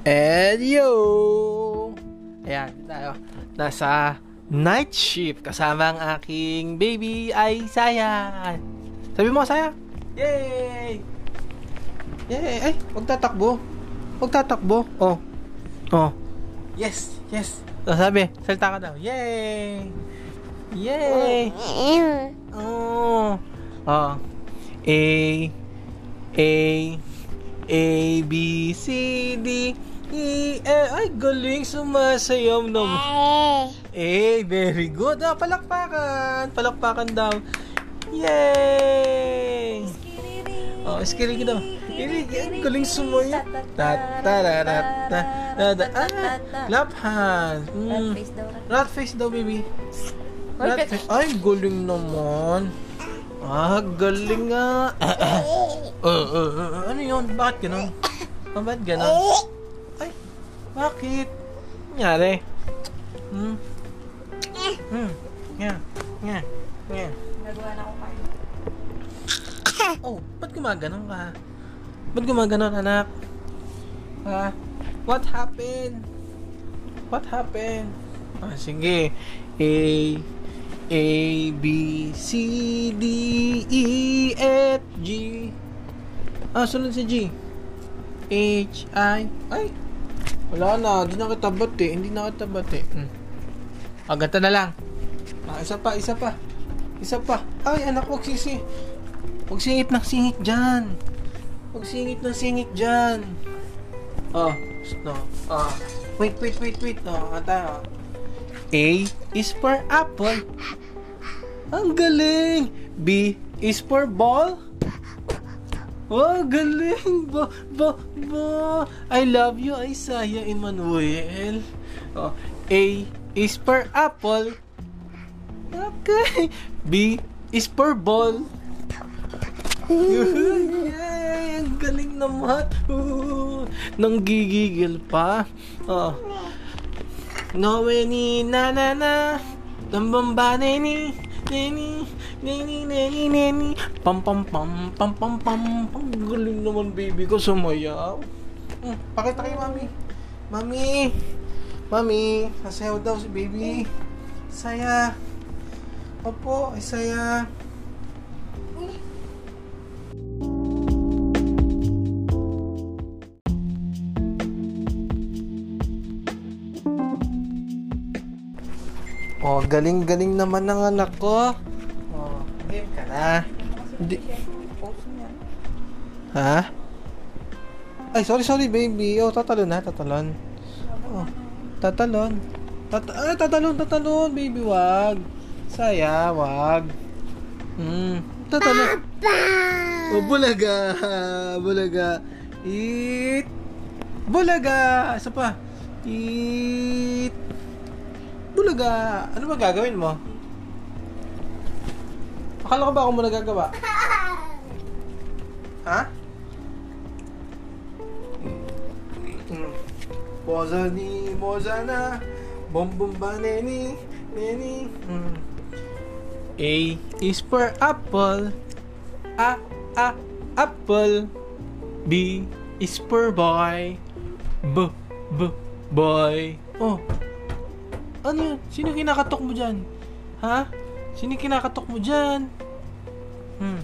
And yo! Ayan, tayo. Nasa night shift kasama ang aking baby ay Saya. Sabi mo, Saya. Yay! Yay! Ay, huwag tatakbo. Huwag tatakbo. Oh. Oh. Yes, yes. Oh, sabi, salta ka daw. Yay! Yay! Oh. Oh. A A A B C D E F Ay, galing sumasayaw naman. Eh, very good. Ah, palakpakan. Palakpakan daw. Yay! Oh, skiri daw. Ini ang galing sumayaw. Ta ta ta ta ta ta ta ah, lap hand. Mm. Rat face daw, baby. Rat face. Ay, galing naman. Ah, galing nga. Uh, uh, uh, ano yun? Bakit ganun? Ah, bakit ganun? Bakit? Nangyari? Hmm? Hmm? Nga, nga, nga. Nagawa na ako kayo. Oh, ba't gumaganon ka? Ba't gumaganon, anak? Ha? What happened? What happened? Ah, sige. A, A, B, C, D, E, F, G. Ah, sunod si G. H, I. Ay! Wala na. Hindi na kita bati. Hindi na kita bati. Hmm. Ah, ganito na lang. Ah, isa pa, isa pa. Isa pa. Ay, anak, huwag sisi. Huwag singit ng singit dyan. Huwag singit ng singit dyan. Oh, no. Ah. Wait, wait, wait, wait. Oh, ata. A is for apple. Ang galing. B is for ball. Oh, galing. Ba, ba, ba. I love you, Isaiah Emmanuel. Oh, A is for apple. Okay. B is for ball. Yay! Ang galing naman. Uh, nanggigigil pa. Oh. Nowe ni na na na. Tambamba neni. Neni. Neni, neni, neni. Pam, pam, pam, pam, pam, pam. Ang galing naman, baby ko, sumayaw. Hmm, pakita kay mami. Mami. Mami. Sasayaw daw si baby. Saya. Opo, ay saya. Oh, galing-galing naman ng anak ko. Oh, game ka na. Hindi. Ha? Ay, sorry, sorry, baby. Oh, tatalon na, tatalon. Oh, tatalon. Tat ah, tatalon, tatalon, baby, wag. Saya, wag. Hmm, tatalon. Oh, bulaga. Bulaga. Eat. Bulaga. Isa pa. Eat. Bulaga. Ano ba gagawin mo? Akala ko ba ako mo nagagawa? Ha? Mm. Boza ni Moza na Bom bom ba neni Neni mm. A is for apple A A apple B is for boy B B boy Oh ano yun? Sino kinakatok mo dyan? Ha? Sino kinakatok mo dyan? Hmm.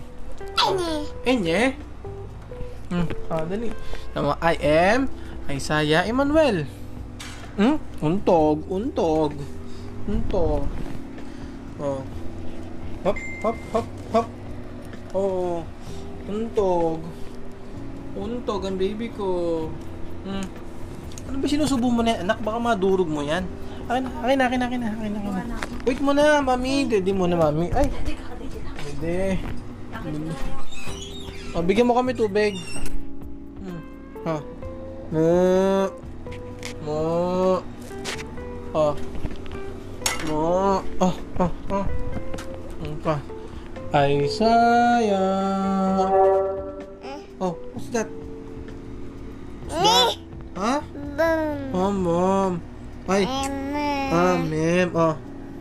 Enye. Hmm. Ah, dali. Tama, I am Isaiah Emmanuel. Hmm? Untog, untog. Untog. Oh. Hop, hop, hop, hop. Oh. Untog. Untog ang baby ko. Hmm. Ano ba sinusubo mo na yan? Anak, baka madurog mo yan. Akin na, akin na, akin na, akin na, akin na. akin na. Wait mo na, mami. Hindi mo na, mami. Ay, hindi. Oh, bigyan mo kami tubig. Hmm. Ha. Mo. Mo. Oh. Mo. Oh, oh, oh. Pa? Ay, sayang. Oh, what's that? What's that? Ha? Oh, mom. Ay. Ah, ma'am. Oh.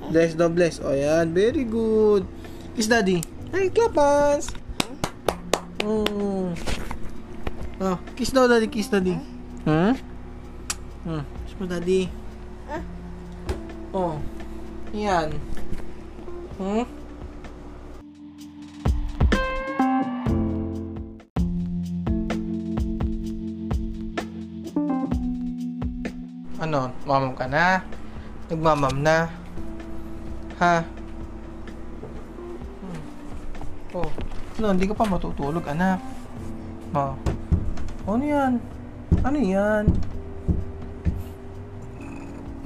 Bless the bless. Oh, yan. Very good. Kiss daddy. Ay, clap hands. Oh. Oh, kiss daw daddy, kiss daddy. Hmm? Hmm, kiss mo daddy. Oh. Yan. Hmm? Ano, mamam ka na? Nagmamam na? Ha? Hmm. Oh. Ano, hindi ka pa matutulog, anak. Ma. Ano yan? Ano yan?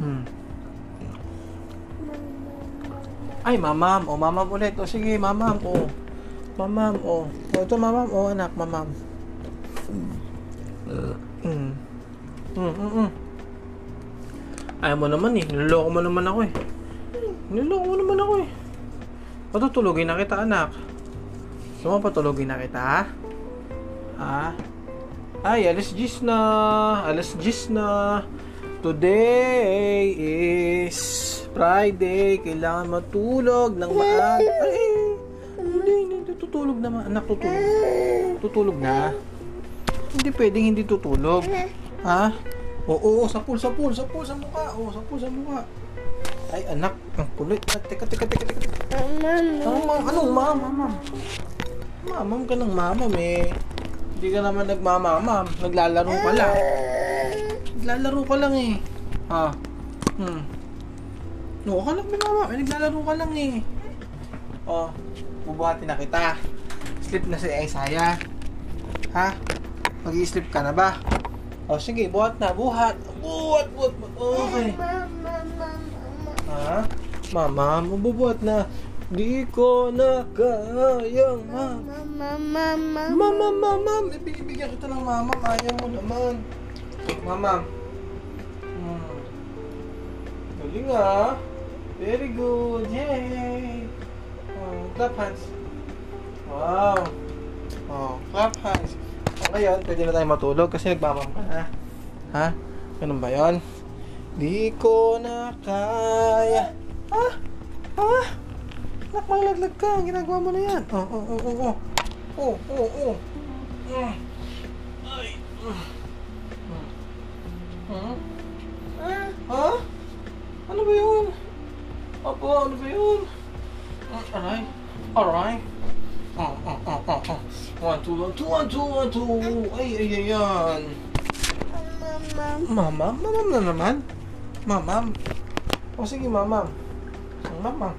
Hmm. Ay, mamam. O, mamam ulit. O, sige, mamam. O. Mamam, o. O, ito, mamam. O, anak, mamam. Hmm. Hmm, hmm, hmm. Ayaw mo naman eh. Niloloko mo naman ako eh. Niloloko mo naman ako eh. Patutulogin na kita, anak. Gusto mo patulogin na kita? Ha? Ay, alas 10 na. Alas 10 na. Today is Friday. Kailangan matulog ng maaga. Ay, hindi, hindi tutulog na. Anak, tutulog. Tutulog na. Hindi pwedeng hindi tutulog. Ha? Oo, oo, sa pool, sa pool, sa pool, sa mukha. Oo, sa pool, sa mukha. Ay, anak, ang kulit. Ah, Teka, teka, teka, teka. teka. Anong ma? Anong mama, mama? Mamam ka ng mamam eh. Hindi ka naman nagmamamam. Naglalaro ka lang. Naglalaro ka lang eh. Ha? Hmm. No, ka lang mama. Eh, naglalaro ka lang eh. Oh, bubuhatin na kita. Sleep na si Isaiah. Ha? Mag-i-sleep ka na ba? O sige, buhat na. Buhat. Buhat, buhat. buhat. Okay. Ha? Mama, mabubuhat na. Di ko na kayang ma... Mama, mama, ibigyan kita ng mama. Ayaw mo naman. Mama. Hmm. Galing ah. Very good. Yay. Oh, clap hands. Wow. Oh, clap hands. Okay yun, pwede na tayo matulog kasi nagmamam ka na. Ha? Ganun ba yun? Di ko na kaya. Ha? Ha? Nak, malaglag ka. Ginagawa mo na yan. Oh, oh, oh, oh, oh. Oh, oh, oh. Mm. Ay. Mm. Hmm? Ha? Ano ba yun? Apo, ano ba yun? Mm, Aray. Aray. Oh, oh, oh, oh, oh. One, two, one, two, one, two. Ay, ay, ay, yan. Mamam? Mamam na? Mamam? O sige, mamam. Ang mamam.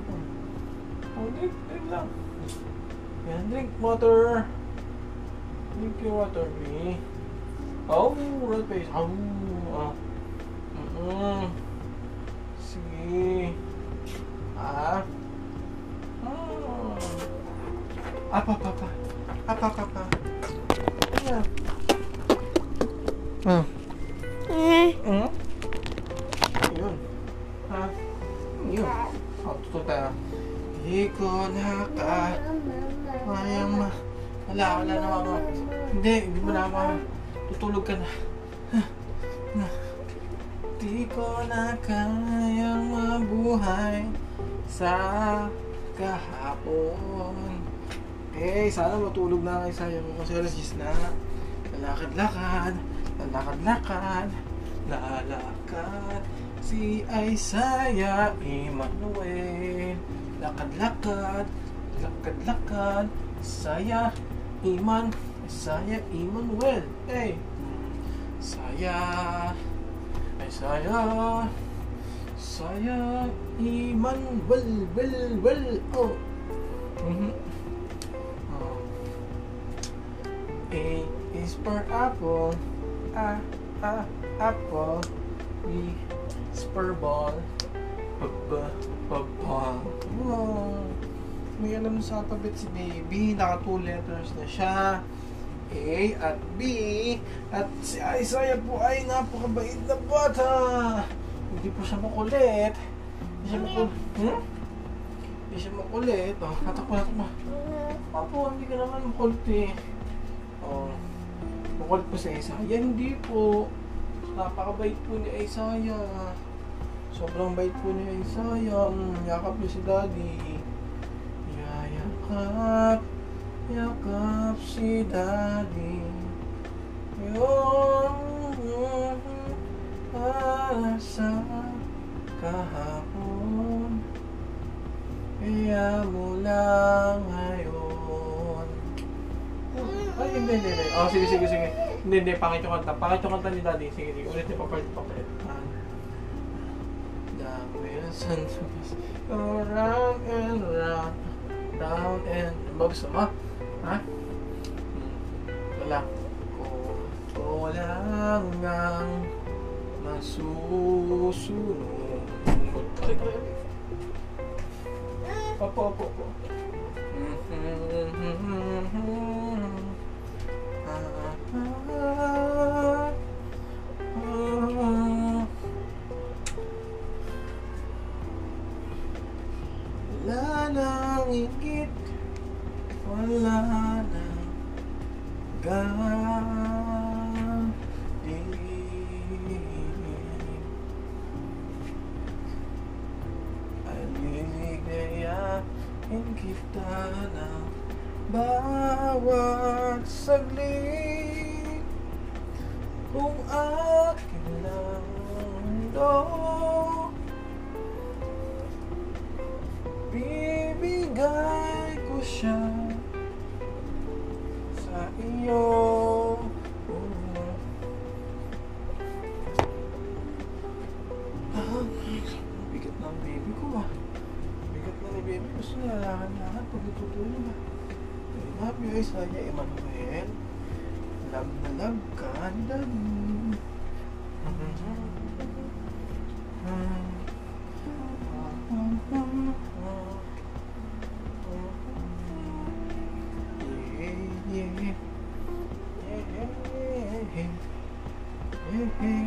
O, drink, drink lang. Yan, drink water. Drink your water, me. Oh, red face. Oh, oh. Mm-mm. Sige. Ah. Ah. Apa, apa, apa. Apa, apa, apa. Ayan. Ah. Hmm? Yun. Ha? Yun. Oh, tutul tayo. Di ko na ka... Mayang ma... Wala, wala na ako. Hindi, hindi mo na ako. Tutulog ka na. Na. Di ko na kayang mabuhay sa kahapon. Eh, sana matulog na kayo sa'yo kasi alas 10 na. Lalakad-lakad, lalakad-lakad, lalakad. Si Isaiah Emmanuel. Lakad-lakad, lakad-lakad. Isaiah Iman, Isaiah Emmanuel. Hey! Isaiah, Isaiah, Isaiah Emmanuel, well, well, oh. Mhm. Is for apple. A, a, apple. B is for ball. B, b, b, ball. Wow. May alam sa alphabet si baby. Naka two letters na siya. A at B. At si Isaiah po ay napakabait na bata. Hindi po siya makulit. Hindi siya makulit. Hmm? Hindi siya makulit. Oh, natakbo, natakbo. Apo, hindi ka naman makulit eh. Oh, makulit po si Isaiah. Hindi po. Napakabait po ni Isaiah. Sobrang bait po ni Isaiah. Mm, yakap niyo si Daddy. Yayakap. Yakap si Daddy. Hindi, hindi, pangit yung kanta. Pangit yung kanta ni Daddy. Sige, sige. Ulit, papalit, papalit. The wheels go round and round, round and... Gusto mo? Ha? Wala. Kung ko lang ang masusunod. Opo, opo, opo. Wala bawat saglit Kung akin lang mundo Bibigay ko siya sa iyo Ah, bigat ng baby ko ah Bigat na ni baby. Gusto niya lahat-lahat pag natutulog ah. I love you, Isaiah Emmanuel. Love na love ka ni Daddy. Yeah, yeah. Yeah, yeah. Yeah, yeah.